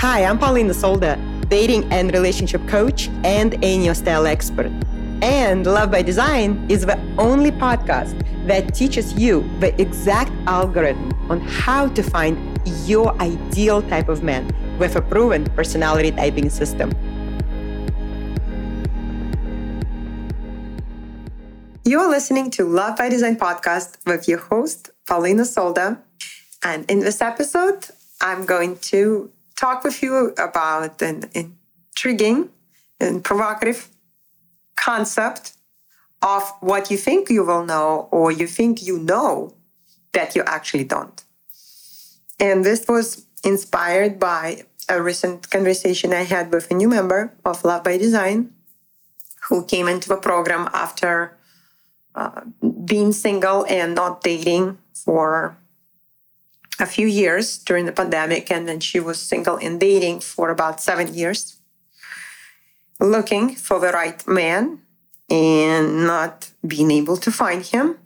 Hi, I'm Paulina Solda, dating and relationship coach and a style expert. And Love by Design is the only podcast that teaches you the exact algorithm on how to find your ideal type of man with a proven personality typing system. You're listening to Love by Design podcast with your host, Paulina Solda. And in this episode, I'm going to talk with you about an intriguing and provocative concept of what you think you will know or you think you know that you actually don't. And this was inspired by a recent conversation I had with a new member of Love by Design who came into the program after uh, being single and not dating for a few years during the pandemic. And then she was single and dating for about seven years, looking for the right man and not being able to find him.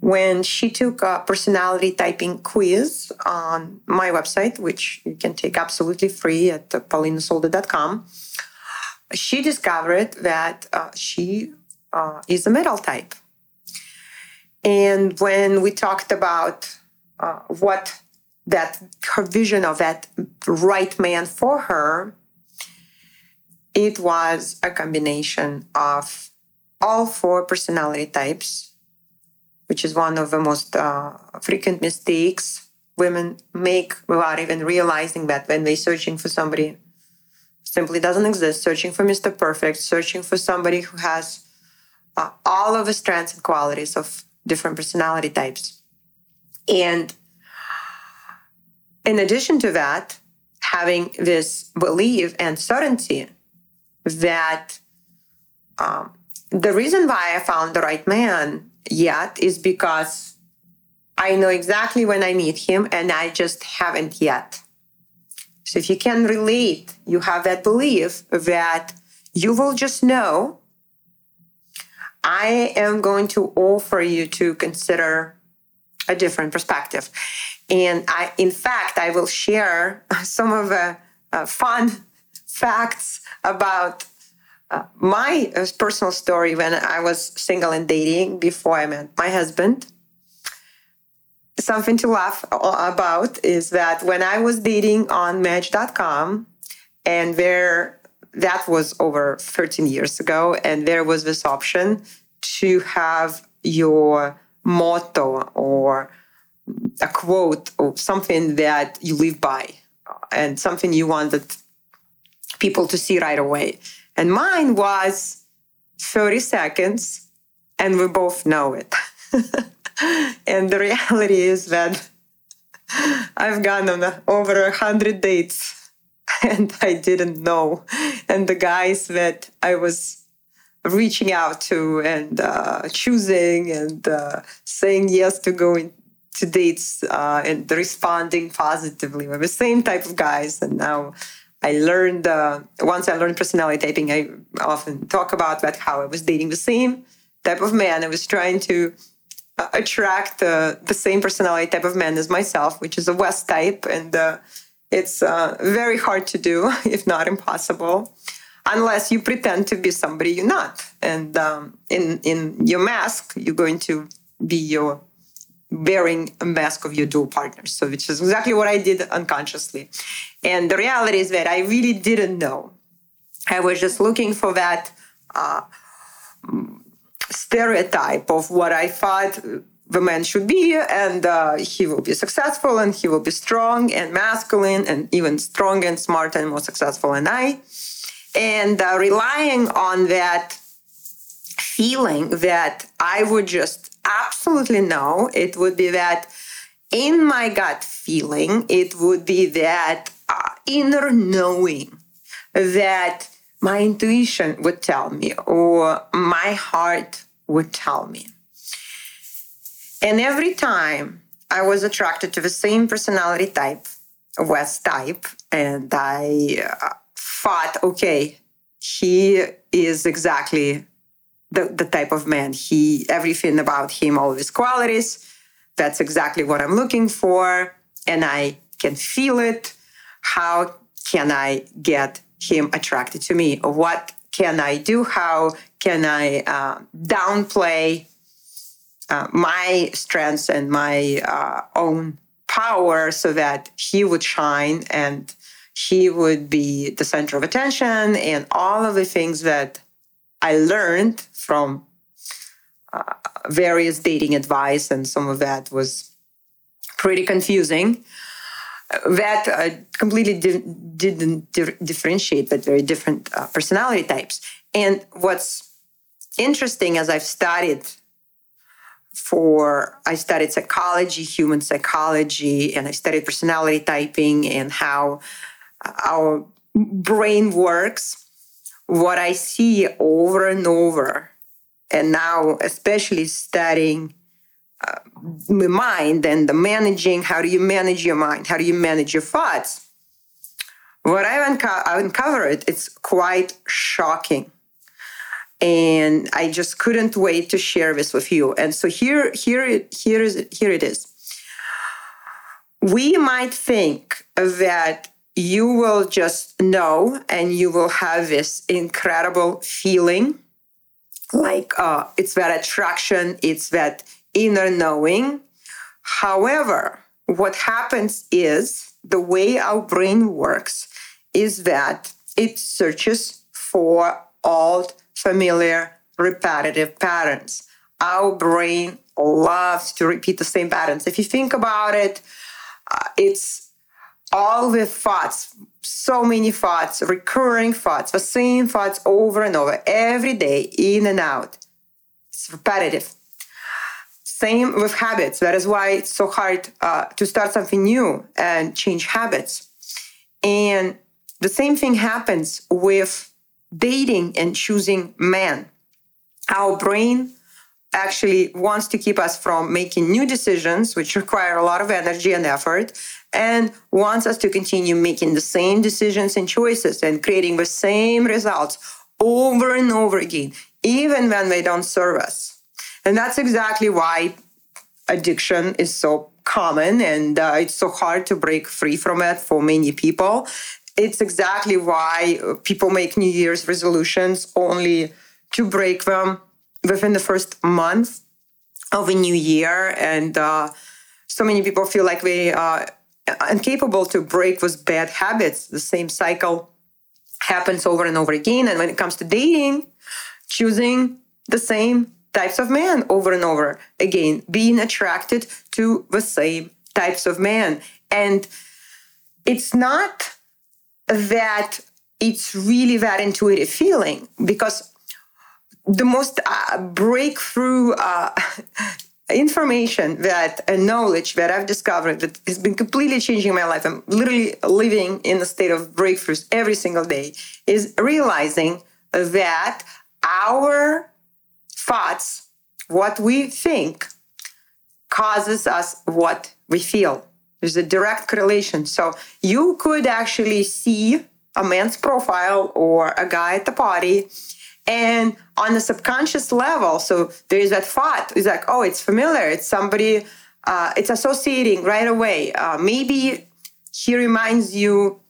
When she took a personality typing quiz on my website, which you can take absolutely free at paulinasolda.com, she discovered that uh, she uh, is a middle type. And when we talked about uh, what that her vision of that right man for her, it was a combination of all four personality types, which is one of the most uh, frequent mistakes women make without even realizing that when they're searching for somebody simply doesn't exist, searching for Mr. Perfect, searching for somebody who has uh, all of the strengths and qualities of different personality types. And in addition to that, having this belief and certainty that um, the reason why I found the right man yet is because I know exactly when I need him and I just haven't yet. So if you can relate, you have that belief that you will just know I am going to offer you to consider a different perspective. And I, in fact, I will share some of the uh, fun facts about uh, my uh, personal story when I was single and dating before I met my husband. Something to laugh about is that when I was dating on Match.com, and there that was over 13 years ago. And there was this option to have your motto or a quote or something that you live by and something you wanted people to see right away. And mine was 30 seconds, and we both know it. and the reality is that I've gone on over a hundred dates and I didn't know. And the guys that I was reaching out to and uh, choosing and uh, saying yes to going to dates uh, and responding positively were the same type of guys. And now I learned, uh, once I learned personality typing, I often talk about that how I was dating the same type of man. I was trying to uh, attract the same personality type of man as myself, which is a West type. And uh, it's very hard to do, if not impossible, unless you pretend to be somebody you're not. And um, in in your mask, you're going to be your bearing a mask of your dual partners. So, which is exactly what I did unconsciously. And the reality is that I really didn't know. I was just looking for that uh, stereotype of what I thought the man should be, and uh, he will be successful, and he will be strong and masculine, and even strong and smart and more successful than I. And uh, relying on that feeling that I would just absolutely know, it would be that in my gut feeling, it would be that uh, inner knowing that my intuition would tell me or my heart would tell me. And every time I was attracted to the same personality type, West type, and I uh, thought, okay, he is exactly the, the type of man. He everything about him, all his qualities, that's exactly what I'm looking for, and I can feel it. How can I get him attracted to me? What can I do? How can I uh, downplay uh, my strengths and my uh, own power so that he would shine and he would be the center of attention and all of the things that I learned from uh, various dating advice, and some of that was pretty confusing. That uh, completely di- didn't di- differentiate, but very different uh, personality types. And what's interesting as I've studied for, I studied psychology, human psychology, and I studied personality typing and how our brain works. What I see over and over and now especially studying uh, the mind and the managing how do you manage your mind? How do you manage your thoughts? What i've, unco- I've uncovered it's quite shocking. And i just couldn't wait to share this with you. And so here here here is here it is. We might think that you will just know and you will have this incredible feeling like uh, it's that attraction, it's that inner knowing. However, what happens is the way our brain works is that it searches for old, familiar, repetitive patterns. Our brain loves to repeat the same patterns. If you think about it, uh, it's all the thoughts so many thoughts, recurring thoughts, the same thoughts over and over every day, in and out. It's repetitive. Same with habits. That is why it's so hard uh, to start something new and change habits. And the same thing happens with dating and choosing men. Our brain actually wants to keep us from making new decisions, which require a lot of energy and effort, and wants us to continue making the same decisions and choices and creating the same results over and over again, even when they don't serve us. And that's exactly why addiction is so common and uh, it's so hard to break free from it for many people. It's exactly why people make New Year's resolutions only to break them within the first month of a new year. And uh, so many people feel like they are incapable to break with bad habits. The same cycle happens over and over again. And when it comes to dating, choosing the same types of men over and over again, being attracted to the same types of men. And it's not that it's really that intuitive feeling because the most uh, breakthrough uh, information that and knowledge that I've discovered that has been completely changing my life. I'm literally living in a state of breakthroughs every single day. Is realizing that our thoughts, what we think, causes us what we feel. There's a direct correlation. So you could actually see a man's profile or a guy at the party and on the subconscious level, so there's that thought, it's like, oh, it's familiar. It's somebody, uh, it's associating right away. Uh, maybe he reminds you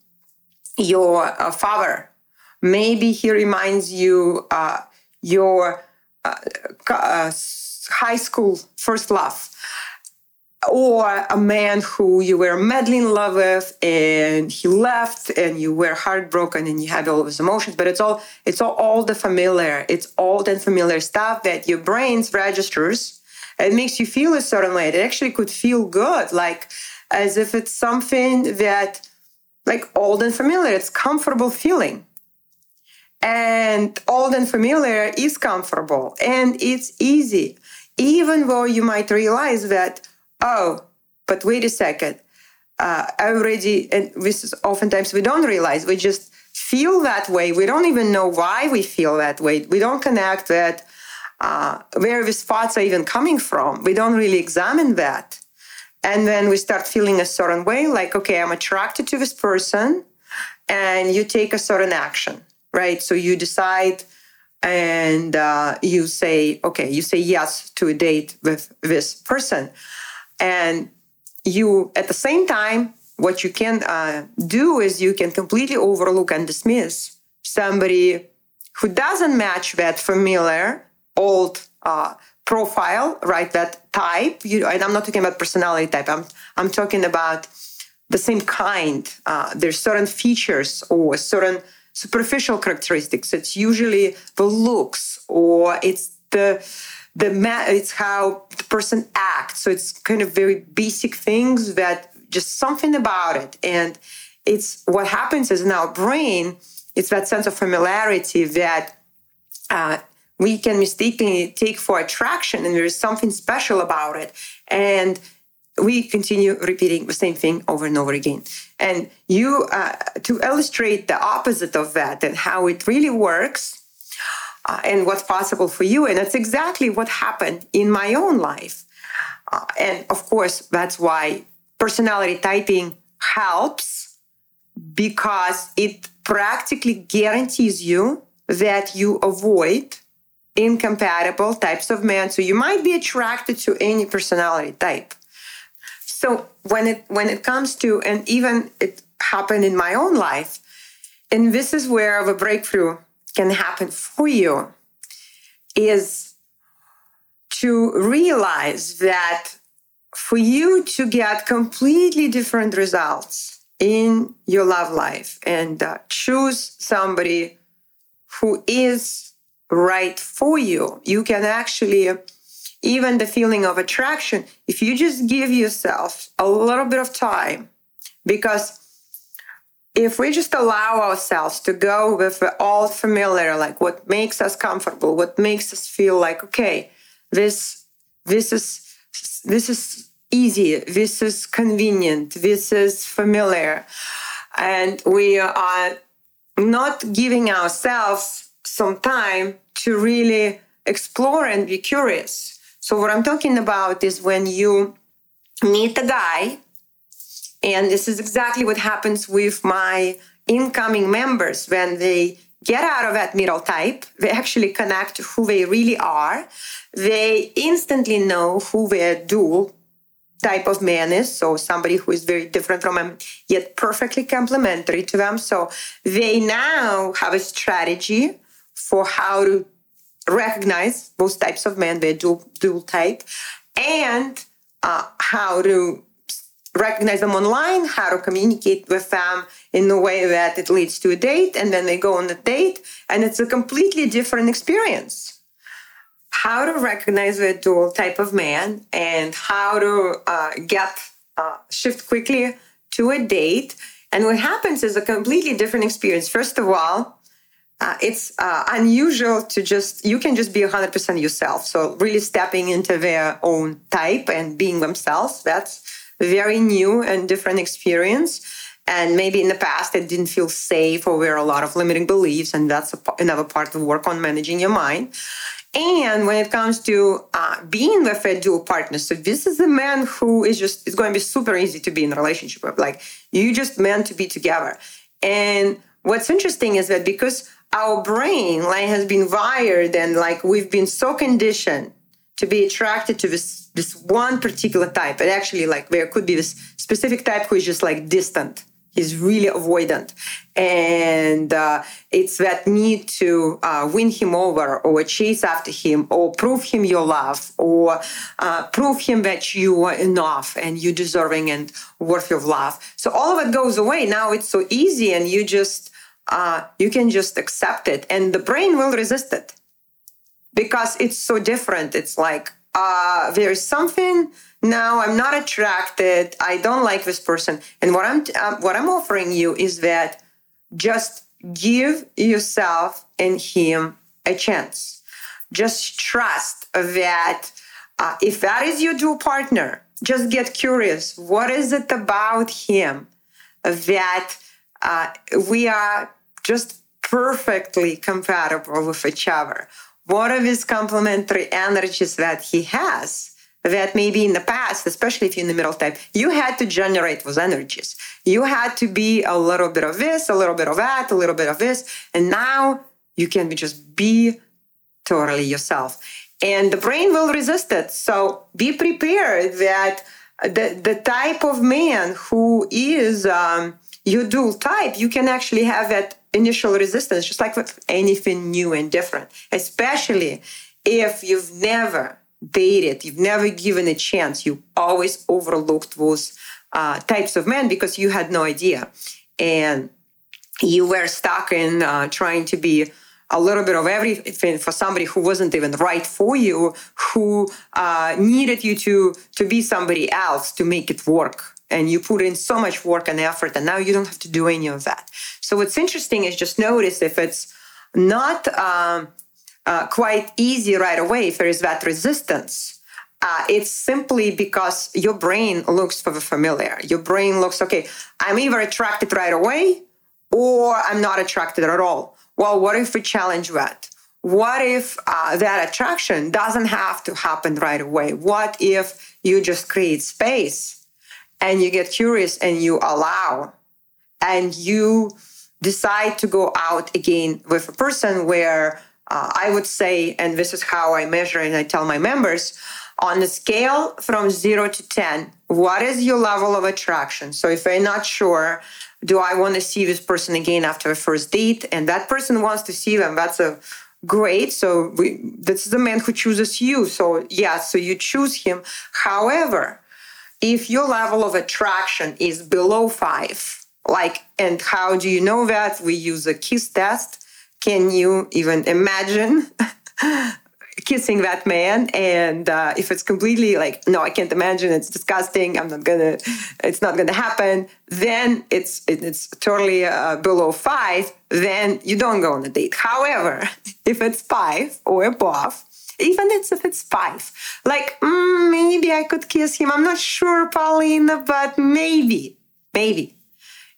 your uh, father. Maybe he reminds you uh, your uh, uh, high school first love or a man who you were madly in love with and he left and you were heartbroken and you had all of his emotions but it's all it's all, all the familiar it's all the familiar stuff that your brains registers. It makes you feel a certain way. It actually could feel good like as if it's something that like old and familiar it's comfortable feeling. And old and familiar is comfortable and it's easy. Even though you might realize that oh, but wait a second. Uh, I already, and this is oftentimes we don't realize, we just feel that way. We don't even know why we feel that way. We don't connect that uh, where these thoughts are even coming from. We don't really examine that. And then we start feeling a certain way, like, okay, I'm attracted to this person, and you take a certain action, right? So you decide and uh, you say, okay, you say yes to a date with this person and you at the same time what you can uh, do is you can completely overlook and dismiss somebody who doesn't match that familiar old uh, profile, right? That type. You, and I'm not talking about personality type. I'm I'm talking about the same kind. Uh, there's certain features or certain superficial characteristics. It's usually the looks or it's the the ma- it's how the person acts. So it's kind of very basic things that just something about it. And it's what happens is in our brain, it's that sense of familiarity that uh, we can mistakenly take for attraction, and there is something special about it. And we continue repeating the same thing over and over again. And you, uh, to illustrate the opposite of that and how it really works uh, and what's possible for you, and that's exactly what happened in my own life. Uh, and of course, that's why personality typing helps because it practically guarantees you that you avoid incompatible types of men. So you might be attracted to any personality type. So when it when it comes to and even it happened in my own life, and this is where the breakthrough can happen for you, is to realize that for you to get completely different results in your love life and uh, choose somebody who is right for you, you can actually, even the feeling of attraction, if you just give yourself a little bit of time, because if we just allow ourselves to go with old familiar, like what makes us comfortable, what makes us feel like, okay, this, this is, this is easy, this is convenient, this is familiar. And we are not giving ourselves some time to really explore and be curious. So, what I'm talking about is when you meet a guy, and this is exactly what happens with my incoming members when they get out of that middle type, they actually connect who they really are. They instantly know who their dual type of man is. So somebody who is very different from them, yet perfectly complementary to them. So they now have a strategy for how to recognize those types of men, their dual, dual type, and uh, how to recognize them online, how to communicate with them in a way that it leads to a date, and then they go on the date, and it's a completely different experience how to recognize the dual type of man and how to uh, get uh, shift quickly to a date. And what happens is a completely different experience. First of all, uh, it's uh, unusual to just you can just be 100% yourself so really stepping into their own type and being themselves that's very new and different experience and maybe in the past it didn't feel safe or are a lot of limiting beliefs and that's a, another part of work on managing your mind and when it comes to uh, being with a dual partner, so this is a man who is just, it's going to be super easy to be in a relationship with. Like, you just meant to be together. And what's interesting is that because our brain like has been wired and like we've been so conditioned to be attracted to this this one particular type, but actually like there could be this specific type who is just like distant He's really avoidant. And uh, it's that need to uh, win him over or chase after him or prove him your love or uh, prove him that you are enough and you deserving and worthy of love. So all of it goes away. Now it's so easy and you just, uh, you can just accept it and the brain will resist it because it's so different. It's like, uh, there is something now i'm not attracted i don't like this person. And what i'm um, what i'm offering you is that just give yourself and him a chance. Just trust that uh, if that is your dual partner just get curious. What is it about him that uh, we are just perfectly compatible with each other what are his complementary energies that he has that maybe in the past, especially if you're in the middle type, you had to generate those energies. You had to be a little bit of this, a little bit of that, a little bit of this. And now you can just be totally yourself. And the brain will resist it. So be prepared that the, the type of man who is um, your dual type, you can actually have that initial resistance, just like with anything new and different, especially if you've never dated, you've never given a chance, you always overlooked those uh, types of men because you had no idea. And you were stuck in uh, trying to be a little bit of everything for somebody who wasn't even right for you, who uh, needed you to to be somebody else to make it work. And you put in so much work and effort, and now you don't have to do any of that. So what's interesting is just notice if it's not um, uh, quite easy right away, if there is that resistance. Uh, it's simply because your brain looks for the familiar. Your brain looks, okay, I'm either attracted right away or I'm not attracted at all well, what if we challenge that? What if uh, that attraction doesn't have to happen right away? What if you just create space and you get curious and you allow and you decide to go out again with a person where uh, I would say, and this is how I measure and I tell my members, on a scale from zero to 10, what is your level of attraction? So if I'm not sure, do I want to see this person again after a first date? And that person wants to see them. That's a great. So we, this is the man who chooses you. So yeah, so you choose him. However, if your level of attraction is below five, like, and how do you know that? We use a kiss test. Can you even imagine kissing that man and uh, if it's completely like no i can't imagine it's disgusting i'm not gonna it's not gonna happen then it's it's totally uh, below five then you don't go on a date however if it's five or above even if it's five like mm, maybe i could kiss him i'm not sure paulina but maybe maybe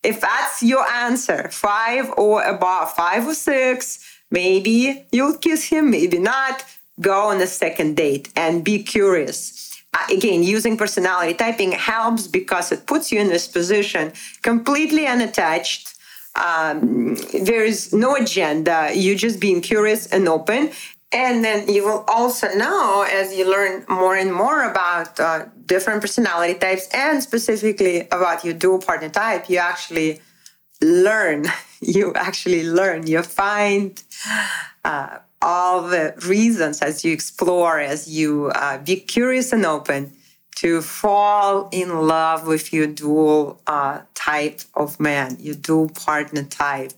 if that's your answer five or above five or six maybe you'll kiss him maybe not go on a second date and be curious. Uh, again, using personality typing helps because it puts you in this position completely unattached. Um, there is no agenda. You're just being curious and open. And then you will also know as you learn more and more about uh, different personality types and specifically about your dual partner type, you actually learn. You actually learn. You find uh, all the reasons as you explore, as you uh, be curious and open to fall in love with your dual uh, type of man, your dual partner type.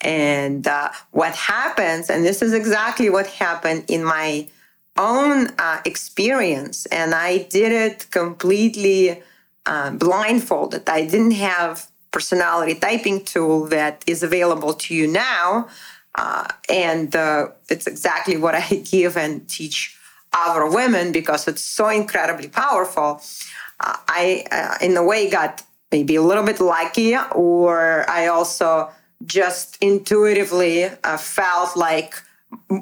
And uh, what happens, and this is exactly what happened in my own uh, experience, and I did it completely uh, blindfolded. I didn't have personality typing tool that is available to you now. Uh, and uh, it's exactly what I give and teach other women because it's so incredibly powerful. Uh, I, in a way, got maybe a little bit lucky, or I also just intuitively uh, felt like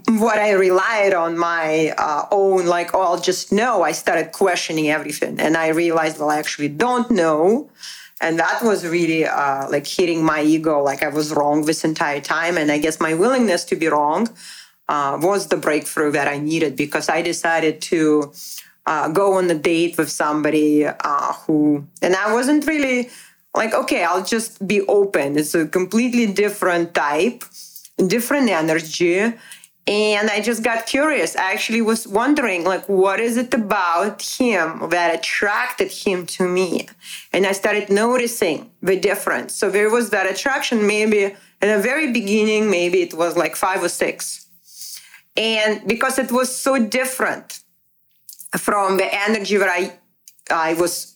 what I relied on my uh, own, like, oh, I'll just know. I started questioning everything, and I realized, well, I actually don't know and that was really uh, like hitting my ego like i was wrong this entire time and i guess my willingness to be wrong uh, was the breakthrough that i needed because i decided to uh, go on a date with somebody uh, who and i wasn't really like okay i'll just be open. It's a completely different type different energy. And i just got curious. I actually was wondering like what is it about him that attracted him to me? And i started noticing the difference. So there was that attraction maybe in the very beginning maybe it was like five or six. And because it was so different from the energy that i i was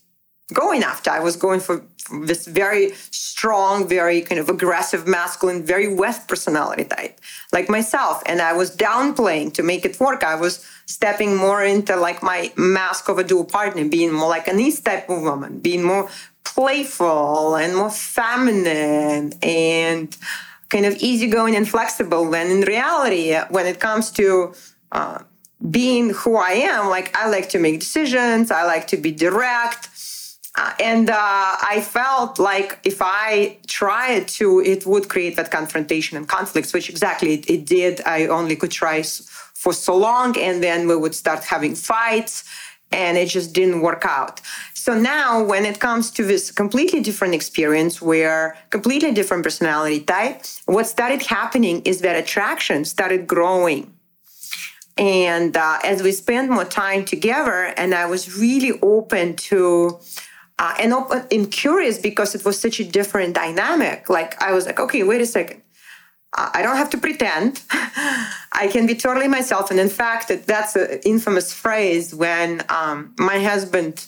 going after i was going for this very strong, very kind of aggressive, masculine, very West personality type, like myself. And I was downplaying to make it work. I was stepping more into like my mask of a dual partner, being more like an East type of woman, being more playful and more feminine and kind of easygoing and flexible. When in reality, when it comes to uh, being who I am, like I like to make decisions, I like to be direct. And uh, I felt like if I tried to, it would create that confrontation and conflicts, which exactly it, it did. I only could try for so long, and then we would start having fights. and it just didn't work out. So now, when it comes to this completely different experience where completely different personality type, what started happening is that attraction started growing. And uh, as we spent more time together, and I was really open to uh, and open and curious because it was such a different dynamic. Like I was like, okay, wait a second. I don't have to pretend. I can be totally myself. And in fact, that's an infamous phrase when um, my husband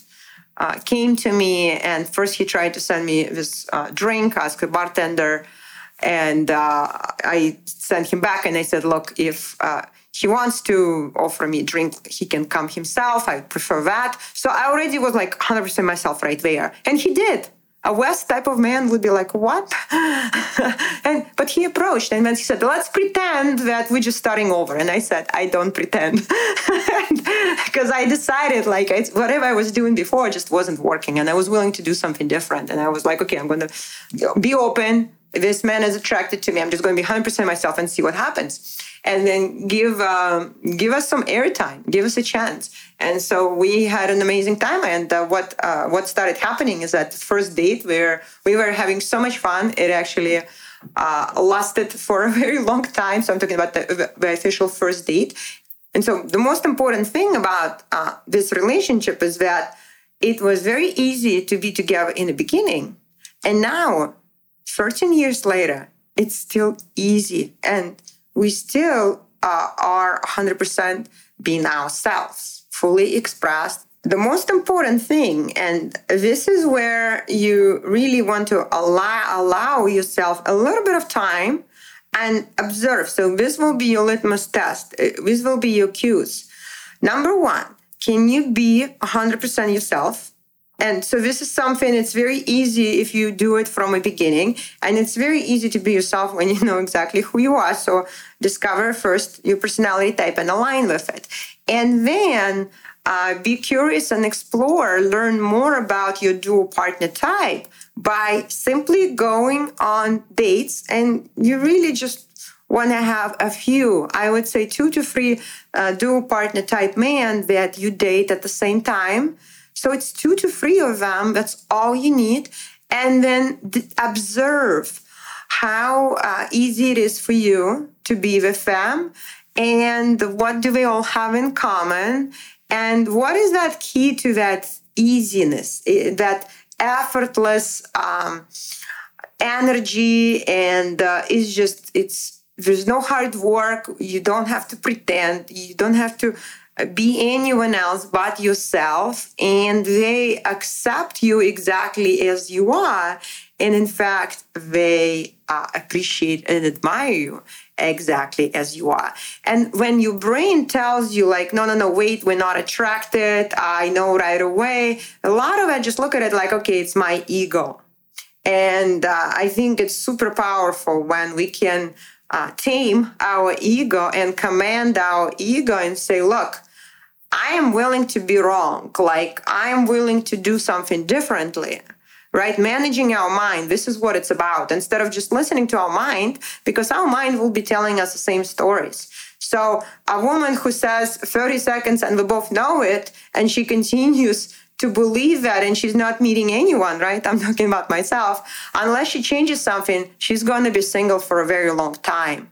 uh, came to me and first he tried to send me this uh, drink, ask a bartender, and uh, I sent him back and I said, look, if uh, he wants to offer me a drink, he can come himself. I prefer that. So I already was like 100% myself right there. And he did a West type of man would be like, "What?" and but he approached, and then he said, "Let's pretend that we're just starting over." And I said, "I don't pretend," because I decided like whatever I was doing before just wasn't working, and I was willing to do something different. And I was like, "Okay, I'm going to be open. This man is attracted to me. I'm just going to be 100% myself and see what happens." And then give um, give us some airtime, give us a chance. And so we had an amazing time. And uh, what uh, what started happening is that first date where we were having so much fun. It actually uh, lasted for a very long time. So I'm talking about the, the official first date. And so the most important thing about uh, this relationship is that it was very easy to be together in the beginning. And now, 13 years later, it's still easy. And we still uh, are 100% being ourselves, fully expressed. The most important thing, and this is where you really want to allow, allow yourself a little bit of time and observe. So, this will be your litmus test, uh, this will be your cues. Number one, can you be 100% yourself? And so this is something it's very easy if you do it from a beginning. And it's very easy to be yourself when you know exactly who you are. So discover first your personality type and align with it. And then uh, be curious and explore, learn more about your dual partner type by simply going on dates. And you really just want to have a few, I would say two to three uh, dual partner type men that you date at the same time so it's two to three of them. That's all you need. And then observe how uh, easy it is for you to be with them and what do they all have in common and what is that key to that easiness that effortless um, energy and uh, it's just it's there's no hard work you don't have to pretend you don't have to be anyone else but yourself and they accept you exactly as you are. And in fact they uh, appreciate and admire you exactly as you are. And when your brain tells you like no no no wait we're not attracted. I know right away a lot of it just look at it like okay it's my ego. And uh, i think it's super powerful when we can uh, tame our ego and command our ego and say, look, I am willing to be wrong. Like, I am willing to do something differently, right? Managing our mind, this is what it's about. Instead of just listening to our mind, because our mind will be telling us the same stories. So, a woman who says 30 seconds and we both know it, and she continues to believe that and she's not meeting anyone, right? I'm talking about myself. Unless she changes something, she's going to be single for a very long time.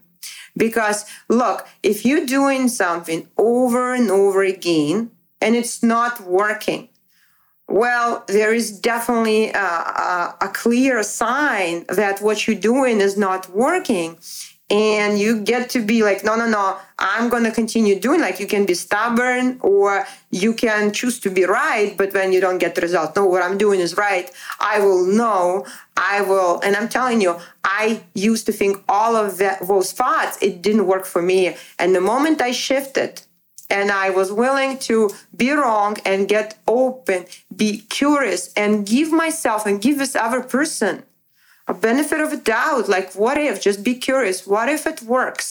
Because look, if you're doing something over and over again and it's not working, well, there is definitely a, a, a clear sign that what you're doing is not working and you get to be like no no no i'm going to continue doing like you can be stubborn or you can choose to be right but when you don't get the result no what i'm doing is right. I will know i will and i'm telling you i used to think all of that, those thoughts it didn't work for me. And the moment i shifted and I was willing to be wrong and get open, be curious, and give myself and give this other person a benefit of a doubt like what if? Just be curious. What if it works?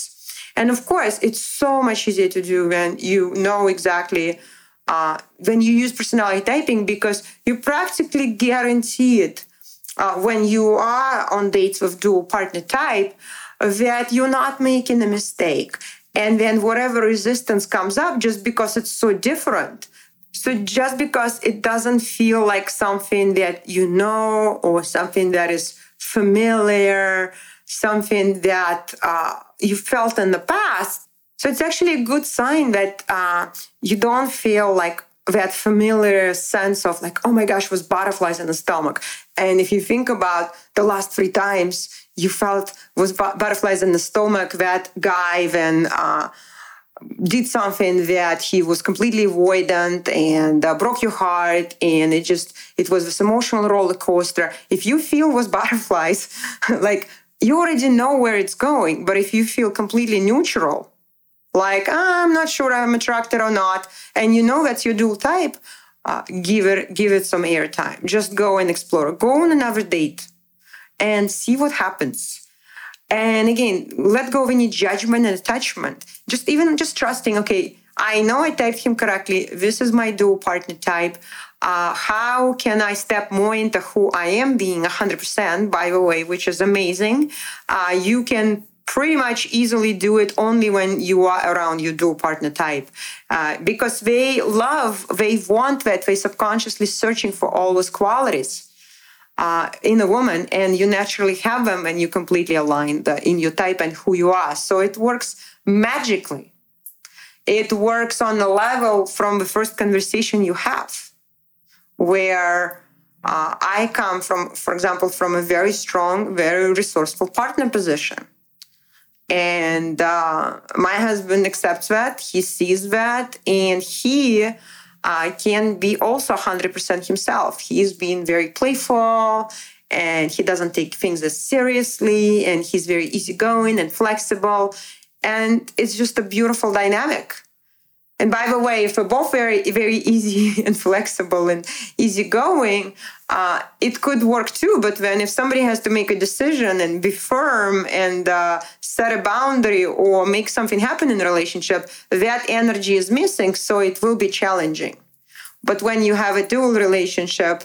And of course it's so much easier to do when you know exactly uh, when you use personality typing because you practically guarantee it uh, when you are on dates with dual partner type that you're not making a mistake. And then whatever resistance comes up just because it's so different. So just because it doesn't feel like something that you know or something that is familiar, something that uh, you felt in the past, so it's actually a good sign that uh, you don't feel like that familiar sense of like, oh my gosh, was butterflies in the stomach. And if you think about the last three times you felt was butterflies in the stomach, that guy then uh, did something that he was completely avoidant and uh, broke your heart and it just it was this emotional roller coaster. If you feel was butterflies like you already know where it's going. But if you feel completely neutral like ah, i'm not sure i'm attracted or not and you know that's your dual type uh, give it give it some airtime. Just go and explore. Go on another date and see what happens and again, let go of any judgment and attachment. Just even just trusting, okay, I know I typed him correctly. This is my dual partner type. Uh, how can I step more into who I am being 100%, by the way, which is amazing. Uh, you can pretty much easily do it only when you are around your dual partner type uh, because they love, they want that, they subconsciously searching for all those qualities uh, in a woman and you naturally have them and you completely align the, in your type and who you are. So it works magically. It works on the level from the first conversation you have, where uh, I come from, for example, from a very strong, very resourceful partner position. And uh, my husband accepts that, he sees that, and he uh, can be also 100% himself. He's being very playful and he doesn't take things as seriously and he's very easygoing and flexible. And it's just a beautiful dynamic. And by the way, if we're both very, very easy and flexible and easygoing, uh, it could work too. But then if somebody has to make a decision and be firm and uh, set a boundary or make something happen in the relationship, that energy is missing. So it will be challenging. But when you have a dual relationship,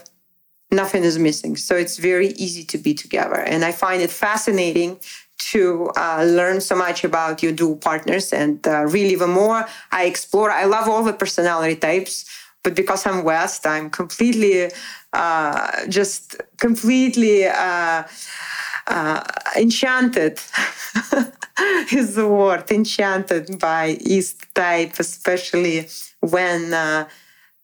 nothing is missing. So it's very easy to be together. And I find it fascinating to uh, learn so much about your dual partners. And uh, really, the more I explore, I love all the personality types. But because I'm West, I'm completely, uh, just completely uh, uh, enchanted is the word, enchanted by East type, especially when uh,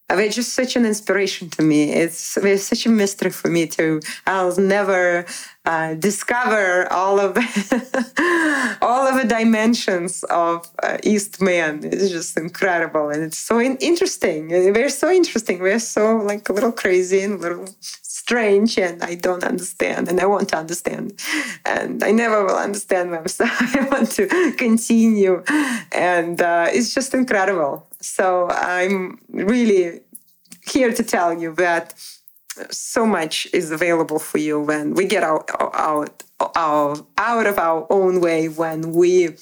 they're just such an inspiration to me. It's, it's such a mystery for me too. I'll never uh, discover all of all of the dimensions of uh, East Man. It's just incredible, and it's so in- interesting. We're so interesting. We're so like a little crazy and a little strange, and I don't understand, and I want to understand, and I never will understand them. So I want to continue, and uh, it's just incredible. So I'm really here to tell you that so much is available for you when we get out, out, out, out of our own way, when we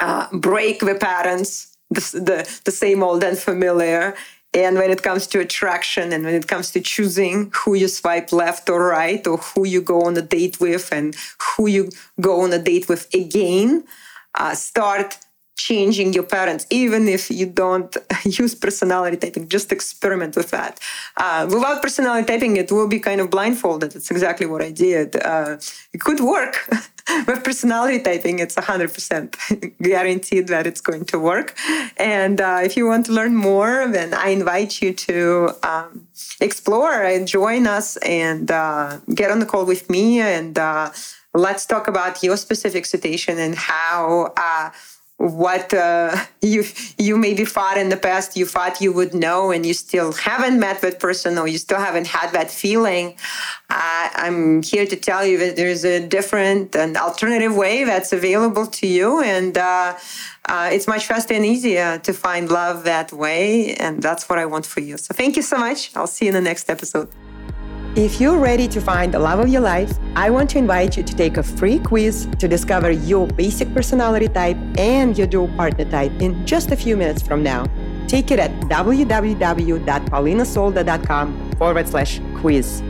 uh, break the patterns, the, the, the same old and familiar. And when it comes to attraction and when it comes to choosing who you swipe left or right, or who you go on a date with and who you go on a date with again, uh, start changing your parents, even if you don't use personality typing, just experiment with that. Uh, without personality typing, it will be kind of blindfolded. That's exactly what I did. Uh, it could work. With personality typing, it's 100% guaranteed that it's going to work. And uh, if you want to learn more, then I invite you to um, explore and join us and uh, get on the call with me. And uh, let's talk about your specific situation and how uh, what uh, you you maybe thought in the past you thought you would know and you still haven't met that person or you still haven't had that feeling. I'm here to tell you that there's a different and alternative way that's available to you and uh, uh it's much faster and easier to find love that way and that's what i want for you. So thank you so much. I'll see you in the next episode if you're ready to find the love of your life, I want to invite you to take a free quiz to discover your basic personality type and your dual partner type in just a few minutes from now. Take it at www.paulinasolda.com forward slash quiz.